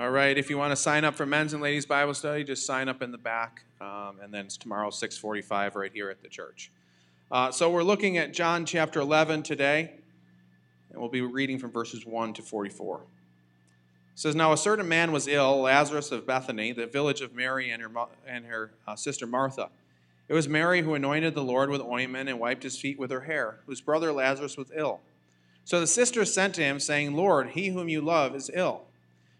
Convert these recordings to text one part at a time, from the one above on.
All right, if you want to sign up for men's and ladies Bible study, just sign up in the back, um, and then it's tomorrow 6:45 right here at the church. Uh, so we're looking at John chapter 11 today, and we'll be reading from verses 1 to 44. It says, Now a certain man was ill, Lazarus of Bethany, the village of Mary and her, and her uh, sister Martha. It was Mary who anointed the Lord with ointment and wiped his feet with her hair, whose brother Lazarus was ill. So the sisters sent to him, saying, Lord, he whom you love is ill.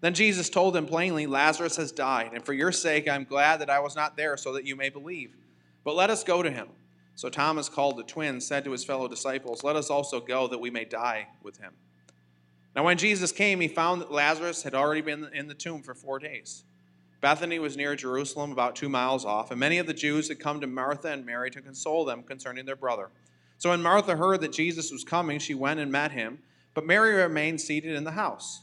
Then Jesus told them plainly, Lazarus has died, and for your sake I am glad that I was not there so that you may believe. But let us go to him. So Thomas, called the twin, said to his fellow disciples, Let us also go that we may die with him. Now, when Jesus came, he found that Lazarus had already been in the tomb for four days. Bethany was near Jerusalem, about two miles off, and many of the Jews had come to Martha and Mary to console them concerning their brother. So when Martha heard that Jesus was coming, she went and met him, but Mary remained seated in the house.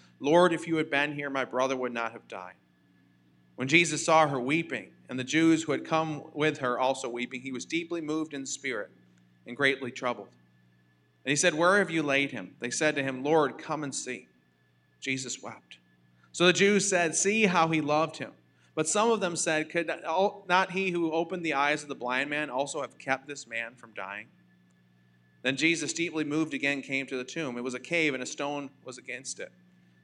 Lord, if you had been here, my brother would not have died. When Jesus saw her weeping, and the Jews who had come with her also weeping, he was deeply moved in spirit and greatly troubled. And he said, Where have you laid him? They said to him, Lord, come and see. Jesus wept. So the Jews said, See how he loved him. But some of them said, Could not he who opened the eyes of the blind man also have kept this man from dying? Then Jesus, deeply moved again, came to the tomb. It was a cave, and a stone was against it.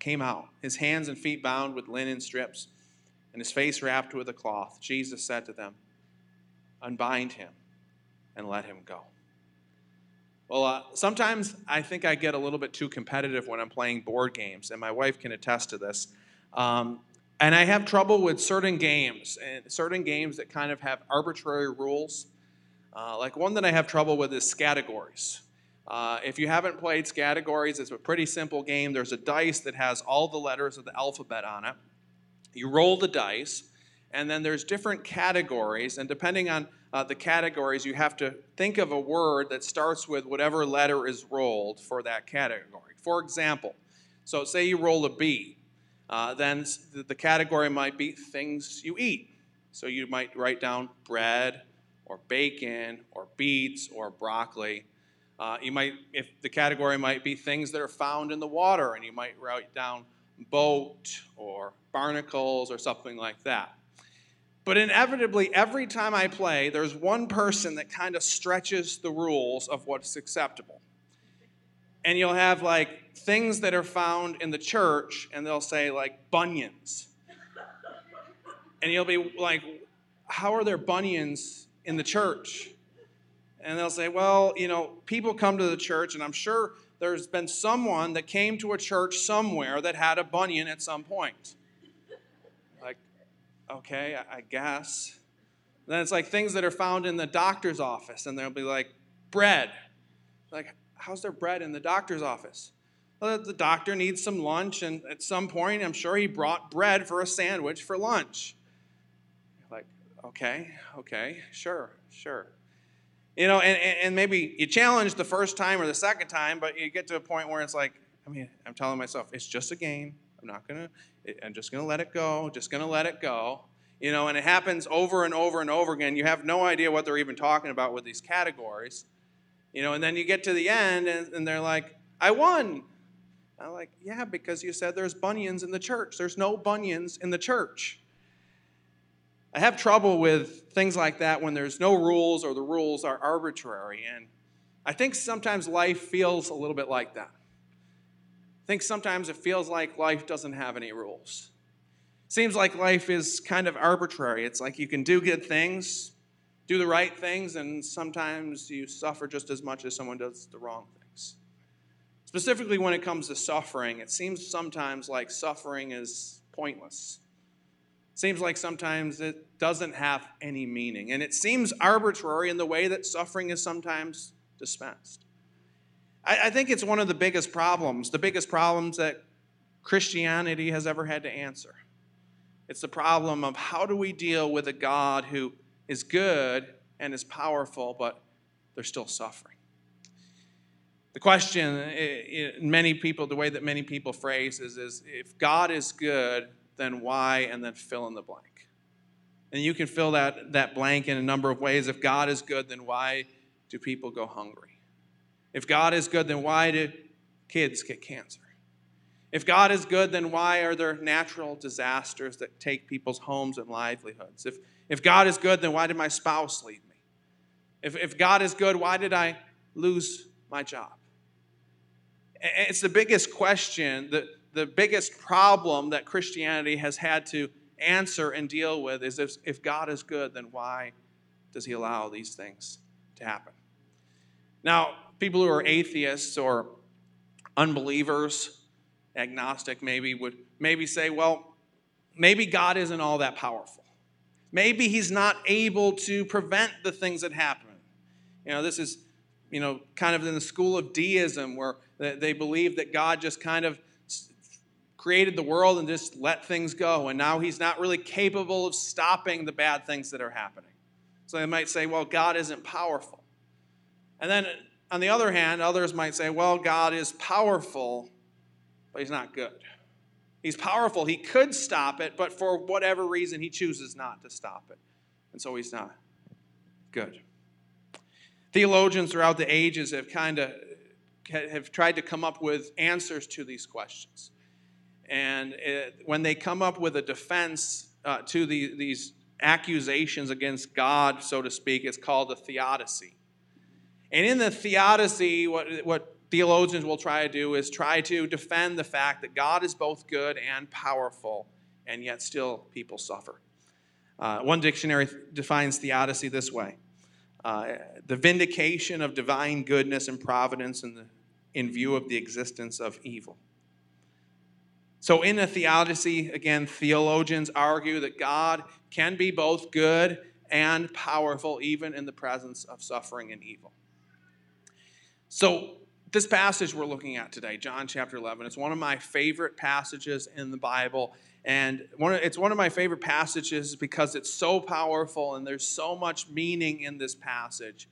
came out, his hands and feet bound with linen strips, and his face wrapped with a cloth. Jesus said to them, Unbind him and let him go. Well, uh, sometimes I think I get a little bit too competitive when I'm playing board games, and my wife can attest to this. Um, and I have trouble with certain games, and certain games that kind of have arbitrary rules. Uh, like one that I have trouble with is categories. Uh, if you haven't played Scattergories, it's a pretty simple game. There's a dice that has all the letters of the alphabet on it. You roll the dice, and then there's different categories, and depending on uh, the categories, you have to think of a word that starts with whatever letter is rolled for that category. For example, so say you roll a B, uh, then the category might be things you eat. So you might write down bread, or bacon, or beets, or broccoli. Uh, you might, if the category might be things that are found in the water, and you might write down boat or barnacles or something like that. But inevitably, every time I play, there's one person that kind of stretches the rules of what's acceptable. and you'll have like things that are found in the church, and they'll say like bunions. And you'll be like, how are there bunions in the church? And they'll say, well, you know, people come to the church, and I'm sure there's been someone that came to a church somewhere that had a bunion at some point. Like, okay, I guess. Then it's like things that are found in the doctor's office, and they'll be like, bread. Like, how's there bread in the doctor's office? Well, the doctor needs some lunch, and at some point, I'm sure he brought bread for a sandwich for lunch. Like, okay, okay, sure, sure. You know, and, and maybe you challenge the first time or the second time, but you get to a point where it's like, I mean, I'm telling myself, it's just a game. I'm not going to, I'm just going to let it go, just going to let it go. You know, and it happens over and over and over again. You have no idea what they're even talking about with these categories. You know, and then you get to the end and, and they're like, I won. I'm like, yeah, because you said there's bunions in the church. There's no bunions in the church. I have trouble with things like that when there's no rules or the rules are arbitrary. And I think sometimes life feels a little bit like that. I think sometimes it feels like life doesn't have any rules. Seems like life is kind of arbitrary. It's like you can do good things, do the right things, and sometimes you suffer just as much as someone does the wrong things. Specifically, when it comes to suffering, it seems sometimes like suffering is pointless. Seems like sometimes it doesn't have any meaning. And it seems arbitrary in the way that suffering is sometimes dispensed. I, I think it's one of the biggest problems, the biggest problems that Christianity has ever had to answer. It's the problem of how do we deal with a God who is good and is powerful, but they're still suffering. The question, many people, the way that many people phrase is, is if God is good, then why, and then fill in the blank. And you can fill that, that blank in a number of ways. If God is good, then why do people go hungry? If God is good, then why do kids get cancer? If God is good, then why are there natural disasters that take people's homes and livelihoods? If, if God is good, then why did my spouse leave me? If, if God is good, why did I lose my job? It's the biggest question that the biggest problem that Christianity has had to answer and deal with is if, if God is good, then why does he allow these things to happen? Now, people who are atheists or unbelievers, agnostic maybe, would maybe say, well, maybe God isn't all that powerful. Maybe he's not able to prevent the things that happen. You know, this is, you know, kind of in the school of deism where they believe that God just kind of created the world and just let things go. And now he's not really capable of stopping the bad things that are happening. So they might say, well, God isn't powerful. And then on the other hand, others might say, well, God is powerful, but he's not good. He's powerful. He could stop it, but for whatever reason, he chooses not to stop it. And so he's not good. Theologians throughout the ages have kind of have tried to come up with answers to these questions. And it, when they come up with a defense uh, to the, these accusations against God, so to speak, it's called a theodicy. And in the theodicy, what, what theologians will try to do is try to defend the fact that God is both good and powerful, and yet still people suffer. Uh, one dictionary defines theodicy this way uh, the vindication of divine goodness and providence in, the, in view of the existence of evil. So, in a theodicy, again, theologians argue that God can be both good and powerful, even in the presence of suffering and evil. So, this passage we're looking at today, John chapter 11, it's one of my favorite passages in the Bible. And one of, it's one of my favorite passages because it's so powerful and there's so much meaning in this passage.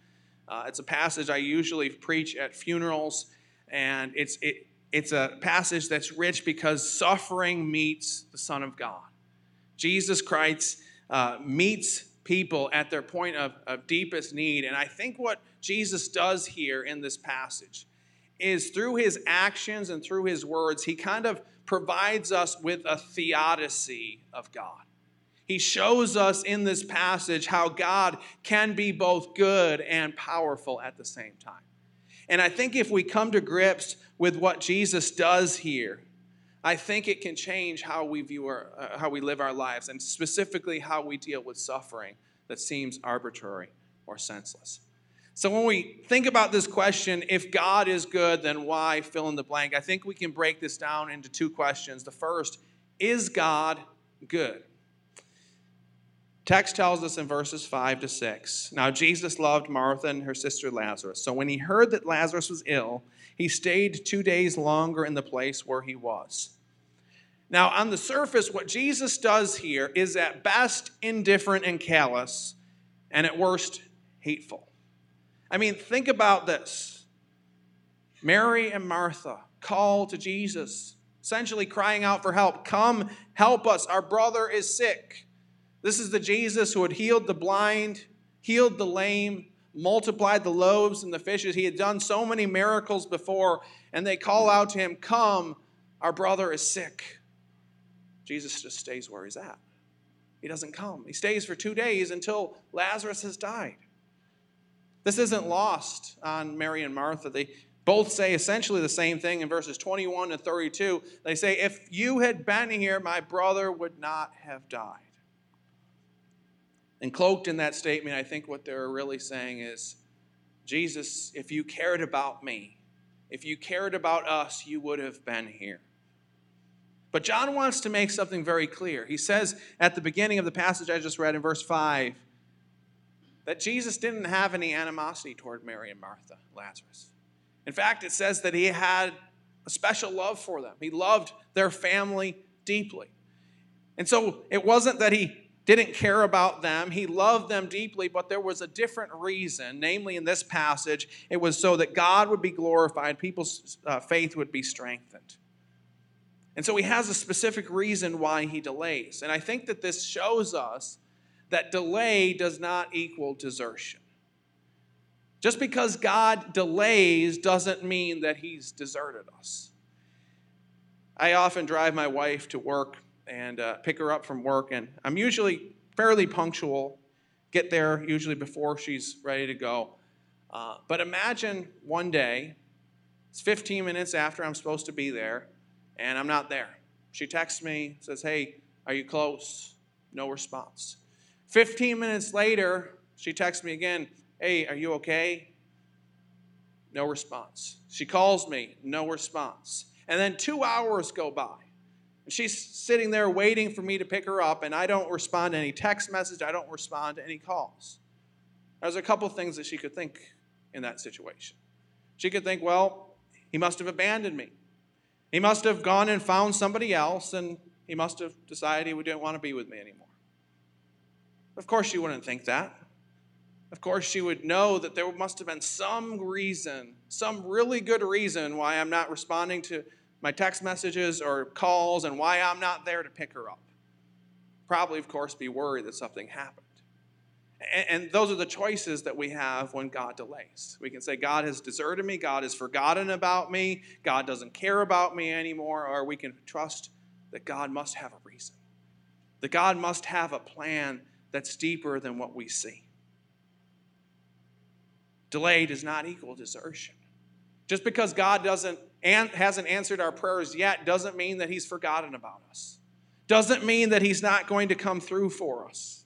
Uh, it's a passage I usually preach at funerals, and it's, it, it's a passage that's rich because suffering meets the Son of God. Jesus Christ uh, meets people at their point of, of deepest need. And I think what Jesus does here in this passage is through his actions and through his words, he kind of provides us with a theodicy of God. He shows us in this passage how God can be both good and powerful at the same time. And I think if we come to grips with what Jesus does here, I think it can change how we view our, uh, how we live our lives, and specifically how we deal with suffering that seems arbitrary or senseless. So when we think about this question, if God is good, then why fill in the blank? I think we can break this down into two questions. The first, is God good? Text tells us in verses 5 to 6. Now Jesus loved Martha and her sister Lazarus. So when he heard that Lazarus was ill, he stayed 2 days longer in the place where he was. Now, on the surface, what Jesus does here is at best indifferent and callous, and at worst hateful. I mean, think about this Mary and Martha call to Jesus, essentially crying out for help. Come, help us. Our brother is sick. This is the Jesus who had healed the blind, healed the lame, multiplied the loaves and the fishes. He had done so many miracles before, and they call out to him, Come, our brother is sick. Jesus just stays where he's at. He doesn't come. He stays for two days until Lazarus has died. This isn't lost on Mary and Martha. They both say essentially the same thing in verses 21 and 32. They say, If you had been here, my brother would not have died. And cloaked in that statement, I think what they're really saying is, Jesus, if you cared about me, if you cared about us, you would have been here. But John wants to make something very clear. He says at the beginning of the passage I just read in verse 5 that Jesus didn't have any animosity toward Mary and Martha, Lazarus. In fact, it says that he had a special love for them. He loved their family deeply. And so it wasn't that he didn't care about them, he loved them deeply, but there was a different reason. Namely, in this passage, it was so that God would be glorified, people's uh, faith would be strengthened. And so he has a specific reason why he delays. And I think that this shows us that delay does not equal desertion. Just because God delays doesn't mean that He's deserted us. I often drive my wife to work and uh, pick her up from work, and I'm usually fairly punctual, get there usually before she's ready to go. Uh, but imagine one day, it's 15 minutes after I'm supposed to be there, and I'm not there. She texts me, says, Hey, are you close? No response. 15 minutes later, she texts me again, Hey, are you okay? No response. She calls me, no response. And then two hours go by. She's sitting there waiting for me to pick her up, and I don't respond to any text message, I don't respond to any calls. There's a couple things that she could think in that situation. She could think, well, he must have abandoned me. He must have gone and found somebody else, and he must have decided he didn't want to be with me anymore. Of course, she wouldn't think that. Of course, she would know that there must have been some reason, some really good reason why I'm not responding to my text messages or calls and why I'm not there to pick her up. Probably, of course, be worried that something happened. And, those are the choices that we have when God delays. We can say, God has deserted me, God has forgotten about me, God doesn't care about me anymore, or we can trust that God must have a reason, that God must have a plan that's deeper than what we see. Delay does not equal desertion. Just because God doesn't and hasn't answered our prayers yet doesn't mean that he's forgotten about us. Doesn't mean that he's not going to come through for us.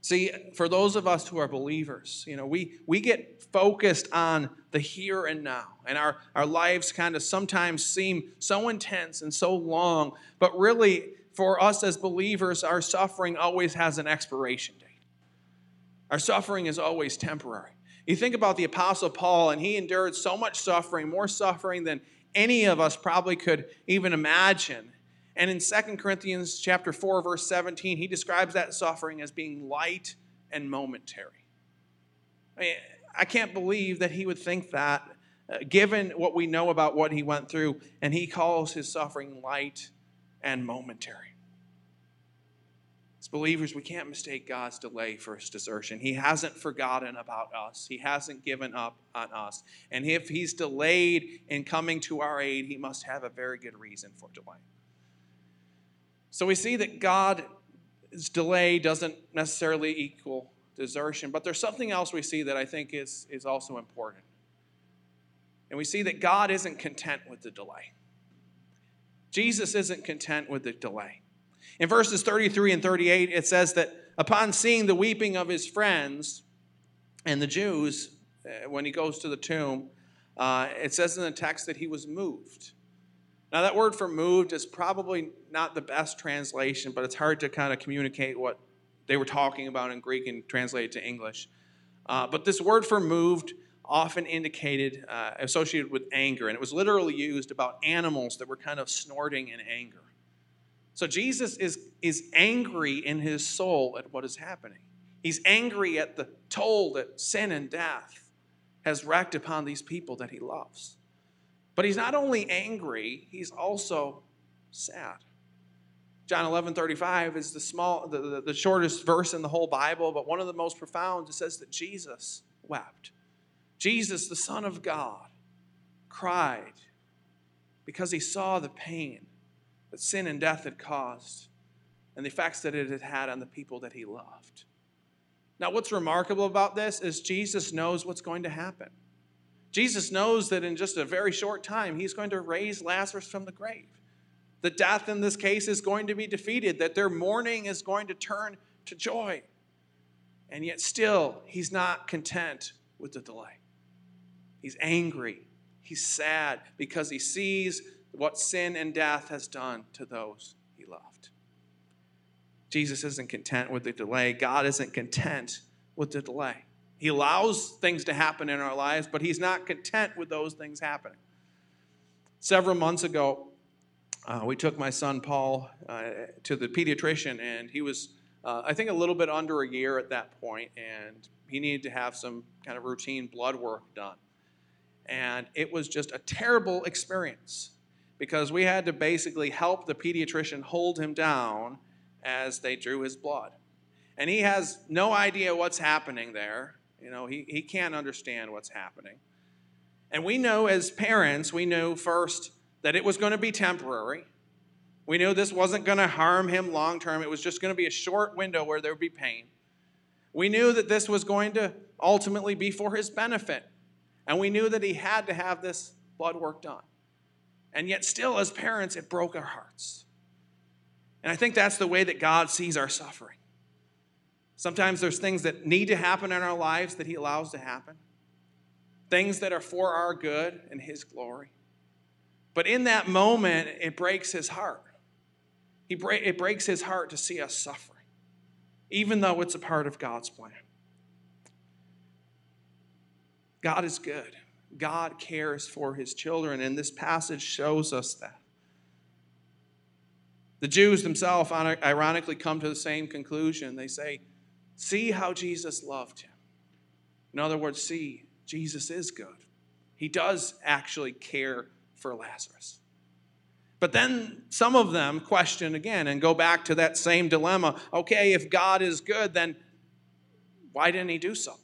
See, for those of us who are believers, you know, we, we get focused on the here and now, and our, our lives kind of sometimes seem so intense and so long, but really for us as believers, our suffering always has an expiration date. Our suffering is always temporary. You think about the Apostle Paul, and he endured so much suffering, more suffering than any of us probably could even imagine. And in 2 Corinthians chapter 4, verse 17, he describes that suffering as being light and momentary. I, mean, I can't believe that he would think that, uh, given what we know about what he went through, and he calls his suffering light and momentary. Believers, we can't mistake God's delay for his desertion. He hasn't forgotten about us, He hasn't given up on us. And if He's delayed in coming to our aid, He must have a very good reason for delay. So we see that God's delay doesn't necessarily equal desertion, but there's something else we see that I think is, is also important. And we see that God isn't content with the delay. Jesus isn't content with the delay. In verses 33 and 38, it says that upon seeing the weeping of his friends and the Jews, uh, when he goes to the tomb, uh, it says in the text that he was moved. Now, that word for moved is probably not the best translation, but it's hard to kind of communicate what they were talking about in Greek and translate it to English. Uh, but this word for moved often indicated, uh, associated with anger, and it was literally used about animals that were kind of snorting in anger. So Jesus is, is angry in his soul at what is happening. He's angry at the toll that sin and death has wreaked upon these people that he loves. But he's not only angry, he's also sad. John 11, 35 is the, small, the, the, the shortest verse in the whole Bible, but one of the most profound. It says that Jesus wept. Jesus, the Son of God, cried because he saw the pain that sin and death had caused and the effects that it had had on the people that he loved. Now, what's remarkable about this is Jesus knows what's going to happen. Jesus knows that in just a very short time, he's going to raise Lazarus from the grave. The death in this case is going to be defeated, that their mourning is going to turn to joy. And yet, still, he's not content with the delay. He's angry, he's sad because he sees what sin and death has done to those he loved. Jesus isn't content with the delay. God isn't content with the delay. He allows things to happen in our lives, but He's not content with those things happening. Several months ago, uh, we took my son Paul uh, to the pediatrician, and he was, uh, I think, a little bit under a year at that point, and he needed to have some kind of routine blood work done. And it was just a terrible experience because we had to basically help the pediatrician hold him down as they drew his blood. And he has no idea what's happening there. You know, he, he can't understand what's happening. And we know as parents, we knew first that it was going to be temporary. We knew this wasn't going to harm him long term. It was just going to be a short window where there would be pain. We knew that this was going to ultimately be for his benefit. And we knew that he had to have this blood work done. And yet, still, as parents, it broke our hearts. And I think that's the way that God sees our suffering. Sometimes there's things that need to happen in our lives that He allows to happen, things that are for our good and His glory. But in that moment, it breaks His heart. He break, it breaks His heart to see us suffering, even though it's a part of God's plan. God is good. God cares for his children, and this passage shows us that. The Jews themselves ironically come to the same conclusion. They say, See how Jesus loved him. In other words, see, Jesus is good. He does actually care for Lazarus. But then some of them question again and go back to that same dilemma. Okay, if God is good, then why didn't he do something?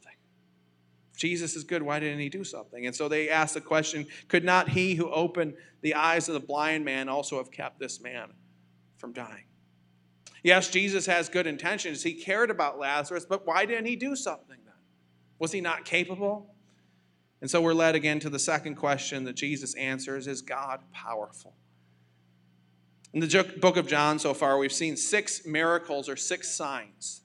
Jesus is good, why didn't he do something? And so they ask the question could not he who opened the eyes of the blind man also have kept this man from dying. Yes, Jesus has good intentions. He cared about Lazarus, but why didn't he do something then? Was he not capable? And so we're led again to the second question that Jesus answers Is God powerful? In the book of John so far, we've seen six miracles or six signs.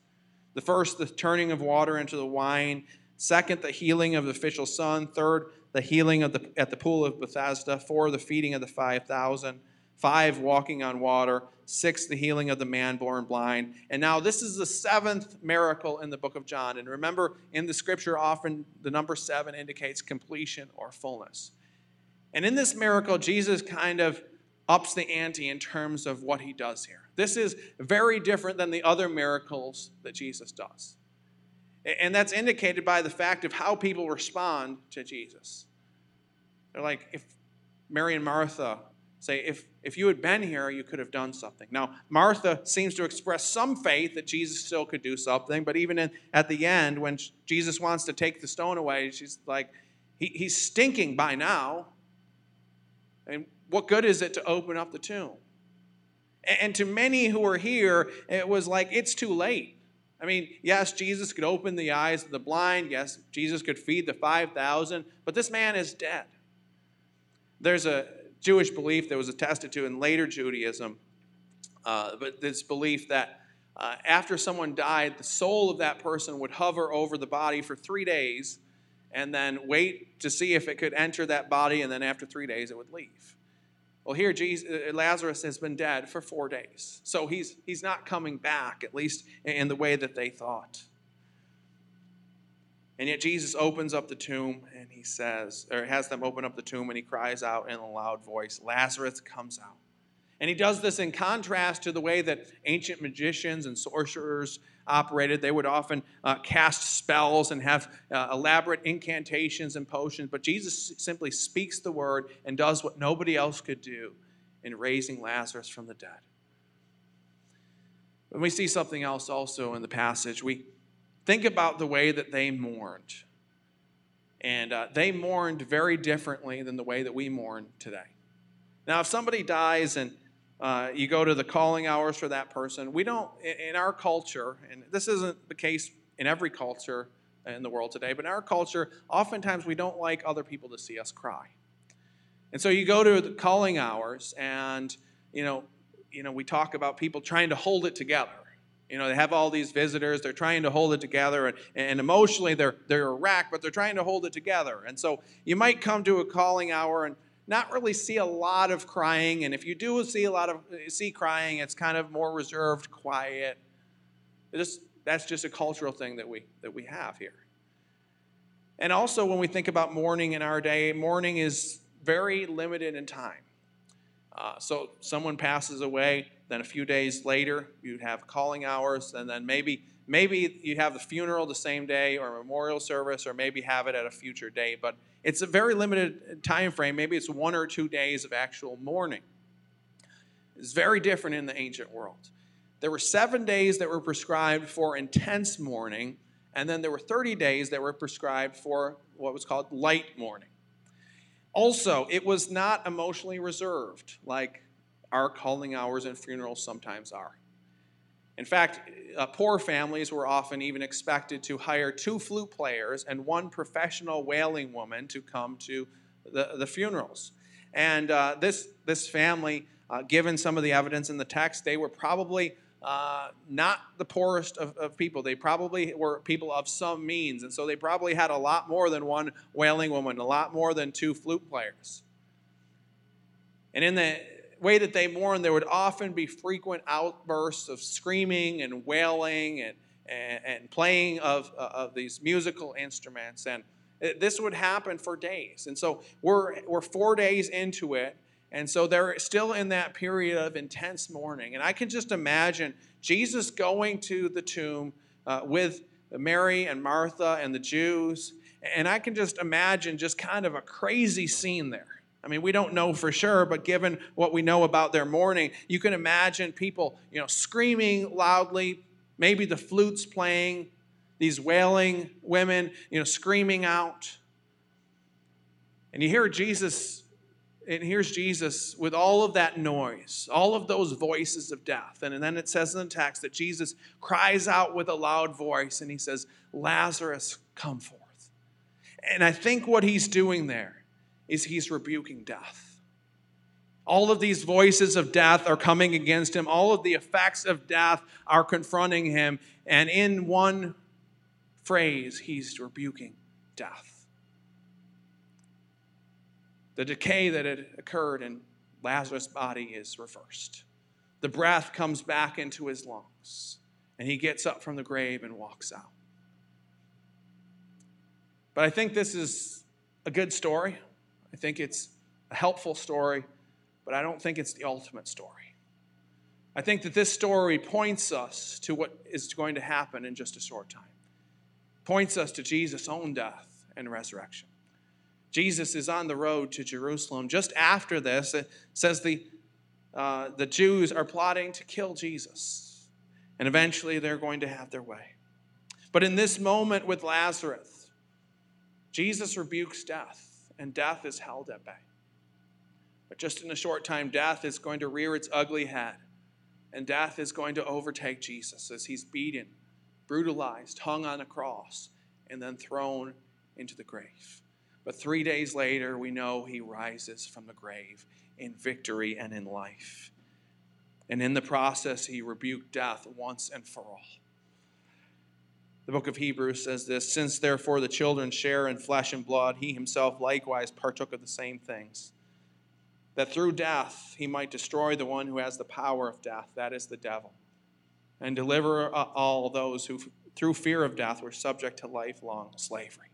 The first, the turning of water into the wine. Second, the healing of the official son. Third, the healing of the, at the pool of Bethesda. Four, the feeding of the 5,000 five, walking on water, six, the healing of the man born blind. And now this is the seventh miracle in the book of John. And remember, in the scripture, often the number seven indicates completion or fullness. And in this miracle, Jesus kind of ups the ante in terms of what he does here. This is very different than the other miracles that Jesus does. And that's indicated by the fact of how people respond to Jesus. They're like, if Mary and Martha say, if, if you had been here, you could have done something. Now, Martha seems to express some faith that Jesus still could do something, but even in, at the end, when Jesus wants to take the stone away, she's like, he, he's stinking by now. And what good is it to open up the tomb? And, and to many who were here, it was like, it's too late. I mean, yes, Jesus could open the eyes of the blind. Yes, Jesus could feed the 5,000, but this man is dead. there's a Jewish belief that was attested to in later Judaism, uh, but this belief that uh, after someone died, the soul of that person would hover over the body for three days and then wait to see if it could enter that body, and then after three days, it would leave. Well, here Jesus, uh, Lazarus has been dead for four days, so he's, he's not coming back, at least in the way that they thought. And yet Jesus opens up the tomb and he says, or has them open up the tomb and he cries out in a loud voice, Lazarus comes out. And he does this in contrast to the way that ancient magicians and sorcerers operated. They would often uh, cast spells and have uh, elaborate incantations and potions, but Jesus simply speaks the word and does what nobody else could do in raising Lazarus from the dead. And we see something else also in the passage. We think about the way that they mourned. And uh, they mourned very differently than the way that we mourn today. Now, if somebody dies and uh, you go to the calling hours for that person, we don't, in our culture, and this isn't the case in every culture in the world today, but in our culture, oftentimes we don't like other people to see us cry. And so you go to the calling hours, and you know, you know, we talk about people trying to hold it together. You know, they have all these visitors, they're trying to hold it together, and, and emotionally they're, they're wrecked, but they're trying to hold it together. And so you might come to a calling hour and not really see a lot of crying, and if you do see a lot of see crying, it's kind of more reserved, quiet. Just, that's just a cultural thing that we that we have here. And also, when we think about mourning in our day, mourning is very limited in time. Uh, so someone passes away, then a few days later you have calling hours, and then maybe maybe you have the funeral the same day or memorial service, or maybe have it at a future date. But it's a very limited uh, time frame. Maybe it's one or two days of actual mourning. It's very different in the ancient world. There were seven days that were prescribed for intense mourning, and then there were 30 days that were prescribed for what was called light mourning. Also, it was not emotionally reserved like our calling hours and funerals sometimes are. In fact, uh, poor families were often even expected to hire two flute players and one professional wailing woman to come to the, the funerals. And uh, this, this family, uh, given some of the evidence in the text, they were probably uh, not the poorest of, of, people. They probably were people of some means. And so they probably had a lot more than one wailing woman, a lot more than two flute players. And in the way that they mourned, there would often be frequent outbursts of screaming and wailing and, and, and playing of, uh, of these musical instruments. And this would happen for days. And so we're, we're four days into it and so they're still in that period of intense mourning. And I can just imagine Jesus going to the tomb uh, with Mary and Martha and the Jews. And I can just imagine just kind of a crazy scene there. I mean, we don't know for sure, but given what we know about their mourning, you can imagine people, you know, screaming loudly, maybe the flutes playing, these wailing women, you know, screaming out. And you hear Jesus and here's Jesus with all of that noise, all of those voices of death. And, then it says in the text that Jesus cries out with a loud voice and he says, Lazarus, come forth. And I think what he's doing there is he's rebuking death. All of these voices of death are coming against him. All of the effects of death are confronting him. And in one phrase, he's rebuking death. The decay that had occurred in Lazarus' body is reversed. The breath comes back into his lungs, and he gets up from the grave and walks out. But I think this is a good story. I think it's a helpful story, but I don't think it's the ultimate story. I think that this story points us to what is going to happen in just a short time. Points us to Jesus' own death and resurrection. Jesus is on the road to Jerusalem. Just after this, it says the, uh, the Jews are plotting to kill Jesus. And eventually they're going to have their way. But in this moment with Lazarus, Jesus rebukes death, and death is held at bay. But just in a short time, death is going to rear its ugly head, and death is going to overtake Jesus as he's beaten, brutalized, hung on a cross, and then thrown into the grave. But three days later, we know he rises from the grave in victory and in life. And in the process, he rebuked death once and for all. The book of Hebrews says this Since therefore the children share in flesh and blood, he himself likewise partook of the same things, that through death he might destroy the one who has the power of death, that is the devil, and deliver uh, all those who, through fear of death, were subject to lifelong slavery.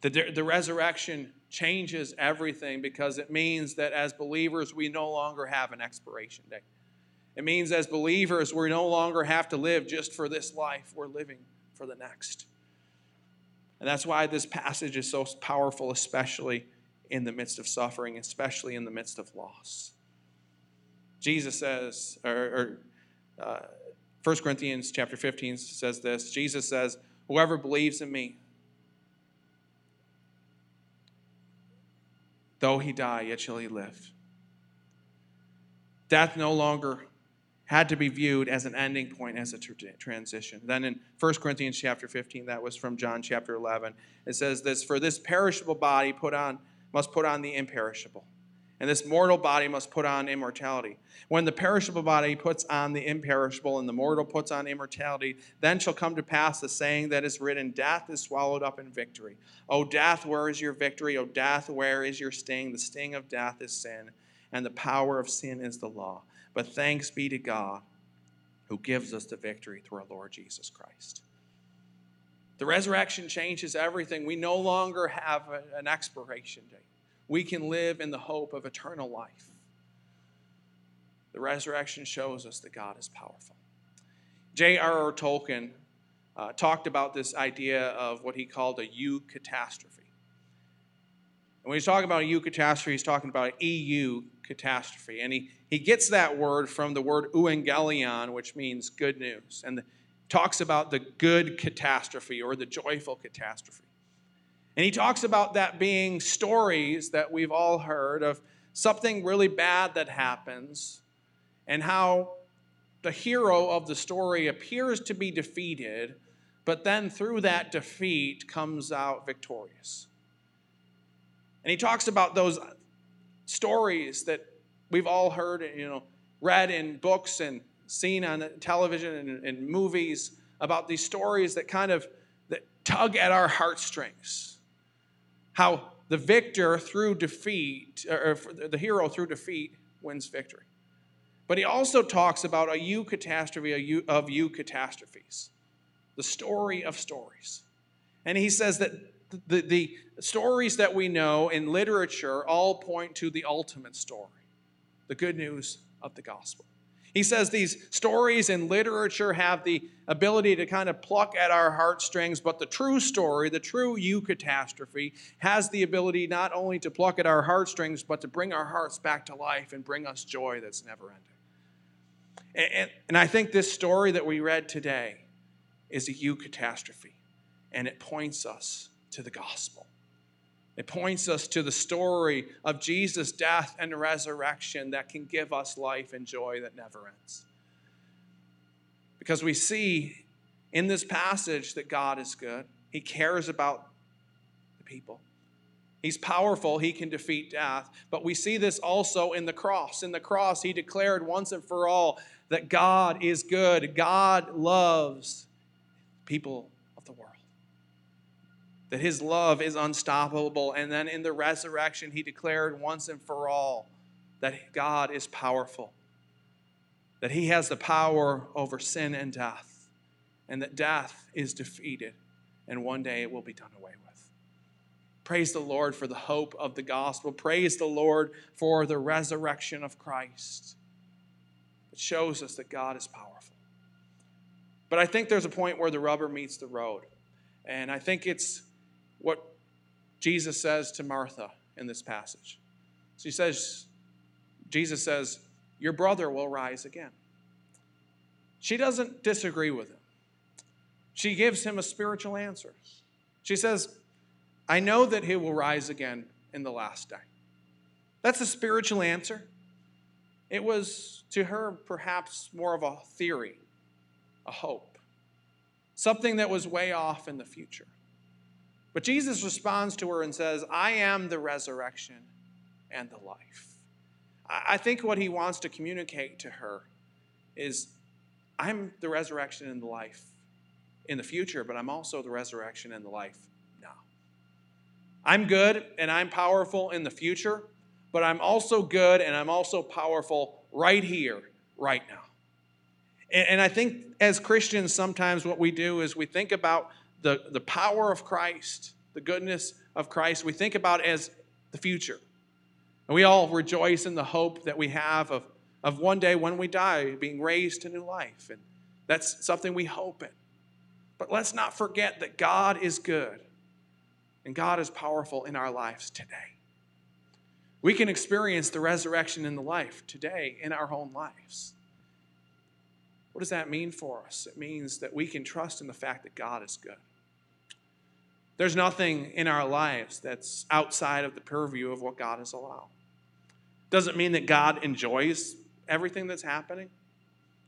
The, the resurrection changes everything because it means that as believers, we no longer have an expiration date. It means as believers, we no longer have to live just for this life, we're living for the next. And that's why this passage is so powerful, especially in the midst of suffering, especially in the midst of loss. Jesus says, or, or uh, 1 Corinthians chapter 15 says this Jesus says, Whoever believes in me, Though he die, yet shall he live. Death no longer had to be viewed as an ending point, as a transition. Then in 1 Corinthians chapter 15, that was from John chapter 11, it says this For this perishable body put on, must put on the imperishable and this mortal body must put on immortality. When the perishable body puts on the imperishable, and the mortal puts on immortality, then shall come to pass the saying that is written Death is swallowed up in victory. O death, where is your victory? O death, where is your sting? The sting of death is sin, and the power of sin is the law. But thanks be to God who gives us the victory through our Lord Jesus Christ. The resurrection changes everything. We no longer have an expiration date we can live in the hope of eternal life. The resurrection shows us that God is powerful. J.R.R. Tolkien uh, talked about this idea of what he called a eucatastrophe. And when he's talking about a eucatastrophe, he's talking about an EU catastrophe. And he, he gets that word from the word euangelion, which means good news, and talks about the good catastrophe or the joyful catastrophe. And he talks about that being stories that we've all heard of something really bad that happens and how the hero of the story appears to be defeated, but then through that defeat comes out victorious. And he talks about those stories that we've all heard, you know, read in books and seen on television and, and movies about these stories that kind of that tug at our heartstrings how the victor through defeat, or the hero through defeat, wins victory. But he also talks about a eucatastrophe of eucatastrophes, the story of stories. And he says that the, the stories that we know in literature all point to the ultimate story, the good news of the gospel. He says these stories in literature have the ability to kind of pluck at our heartstrings, but the true story, the true eucatastrophe, has the ability not only to pluck at our heartstrings, but to bring our hearts back to life and bring us joy that's never ending. And, and, and I think this story that we read today is a eucatastrophe, and it points us to the gospel. It points us to the story of Jesus' death and resurrection that can give us life and joy that never ends. Because we see in this passage that God is good, He cares about the people. He's powerful, he can defeat death. But we see this also in the cross. In the cross, he declared once and for all that God is good, God loves people that his love is unstoppable. And then in the resurrection, he declared once and for all that God is powerful, that he has the power over sin and death, and that death is defeated, and one day it will be done away with. Praise the Lord for the hope of the gospel. Praise the Lord for the resurrection of Christ. It shows us that God is powerful. But I think there's a point where the rubber meets the road. And I think it's what Jesus says to Martha in this passage. She says, Jesus says, Your brother will rise again. She doesn't disagree with him. She gives him a spiritual answer. She says, I know that he will rise again in the last day. That's a spiritual answer. It was to her perhaps more of a theory, a hope, something that was way off in the future. But Jesus responds to her and says, I am the resurrection and the life. I think what he wants to communicate to her is I'm the resurrection and the life in the future, but I'm also the resurrection and the life now. I'm good and I'm powerful in the future, but I'm also good and I'm also powerful right here, right now. And, I think as Christians, sometimes what we do is we think about the, the power of Christ, the goodness of Christ, we think about as the future. And we all rejoice in the hope that we have of, of one day when we die being raised to new life. And that's something we hope in. But let's not forget that God is good and God is powerful in our lives today. We can experience the resurrection in the life today in our own lives. What does that mean for us? It means that we can trust in the fact that God is good. There's nothing in our lives that's outside of the purview of what God has allowed. Doesn't mean that God enjoys everything that's happening.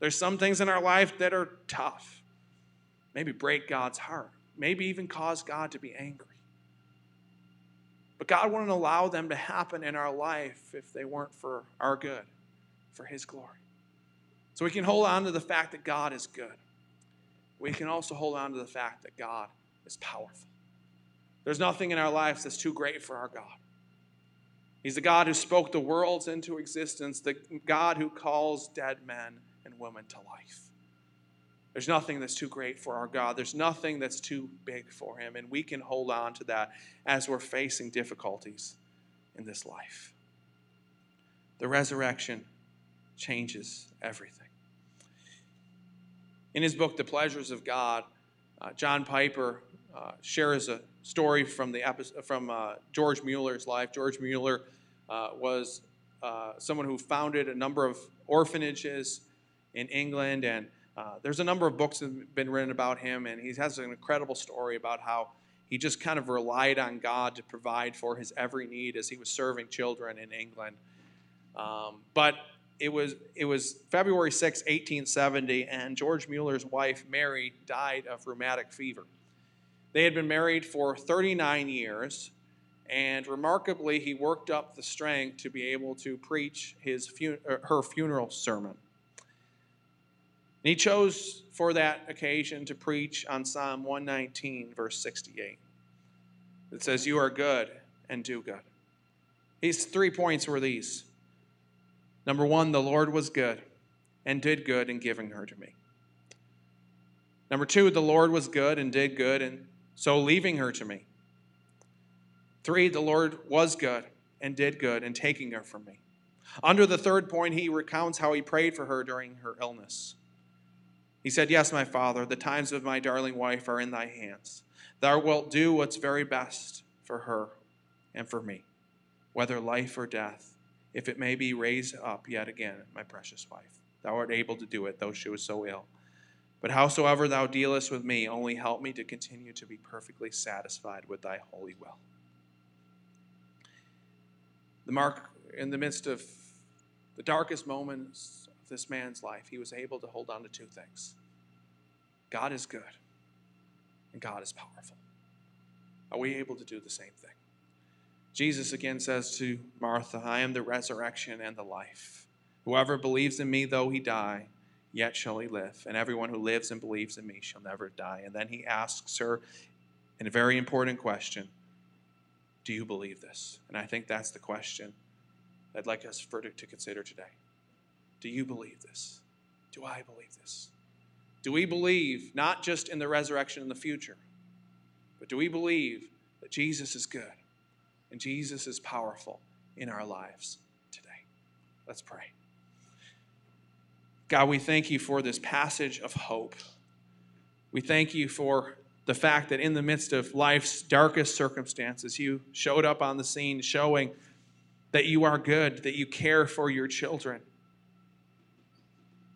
There's some things in our life that are tough, maybe break God's heart, maybe even cause God to be angry. But God wouldn't allow them to happen in our life if they weren't for our good, for His glory. So we can hold on to the fact that God is good. We can also hold on to the fact that God is powerful. There's nothing in our lives that's too great for our God. He's the God who spoke the worlds into existence, the God who calls dead men and women to life. There's nothing that's too great for our God. There's nothing that's too big for Him. And we can hold on to that as we're facing difficulties in this life. The resurrection changes everything. In his book, The Pleasures of God, uh, John Piper uh, shares a story from, the episode, from uh, George Mueller's life. George Mueller uh, was uh, someone who founded a number of orphanages in England, and uh, there's a number of books that have been written about him, and he has an incredible story about how he just kind of relied on God to provide for his every need as he was serving children in England. Um, but it was it was February 6, 1870, and George Mueller's wife Mary died of rheumatic fever. They had been married for 39 years, and remarkably, he worked up the strength to be able to preach his uh, her funeral sermon. And he chose for that occasion to preach on Psalm 119, verse 68. It says, You are good and do good. These three points were these. Number one, the Lord was good and did good in giving her to me. Number two, the Lord was good and did good, and so leaving her to me. Three, the Lord was good and did good in taking her from me. Under the third point, he recounts how he prayed for her during her illness. He said, Yes, my father, the times of my darling wife are in thy hands. Thou wilt do what's very best for her and for me, whether life or death, if it may be raised up yet again, my precious wife. Thou art able to do it, though she was so ill. But howsoever thou dealest with me, only help me to continue to be perfectly satisfied with thy holy will. The mark in the midst of the darkest moments of this man's life, he was able to hold on to two things God is good, and God is powerful. Are we able to do the same thing? Jesus again says to Martha, I am the resurrection and the life. Whoever believes in me, though he die, yet shall he live. And everyone who lives and believes in me shall never die. And then he asks her in a very important question Do you believe this? And I think that's the question I'd like us for to consider today. Do you believe this? Do I believe this? Do we believe not just in the resurrection in the future, but do we believe that Jesus is good and Jesus is powerful in our lives today? Let's pray. God, we thank you for this passage of hope. We thank you for the fact that in the midst of life's darkest circumstances, you showed up on the scene showing that you are good, that you care for your children,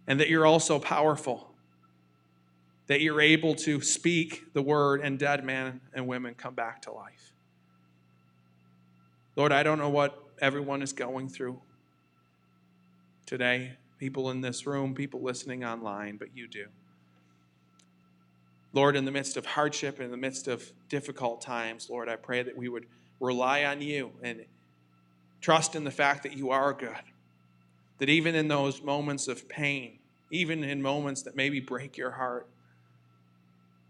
and that you're also powerful, that you're able to speak the word and dead men and women come back to life. Lord, I don't know what everyone is going through today people in this room, people listening online, but you do. Lord, in the midst of hardship, in the midst of difficult times, Lord, I pray that we would rely on you and trust in the fact that you are good. That even in those moments of pain, even in moments that maybe break your heart,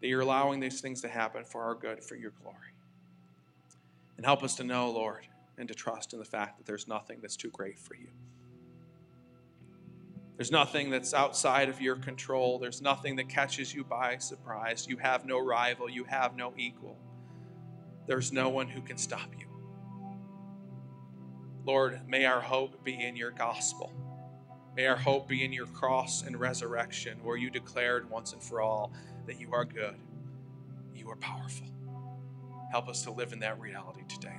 that you're allowing these things to happen for our good, for your glory. And help us to know, Lord, and to trust in the fact that there's nothing that's too great for you. There's nothing that's outside of your control. There's nothing that catches you by surprise. You have no rival. You have no equal. There's no one who can stop you. Lord, may our hope be in your gospel. May our hope be in your cross and resurrection, where you declared once and for all that you are good, you are powerful. Help us to live in that reality today.